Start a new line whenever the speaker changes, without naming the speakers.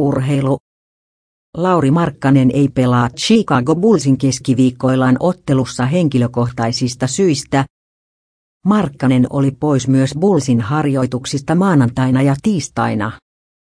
Urheilu. Lauri Markkanen ei pelaa Chicago Bullsin keskiviikkoillaan ottelussa henkilökohtaisista syistä. Markkanen oli pois myös Bullsin harjoituksista maanantaina ja tiistaina.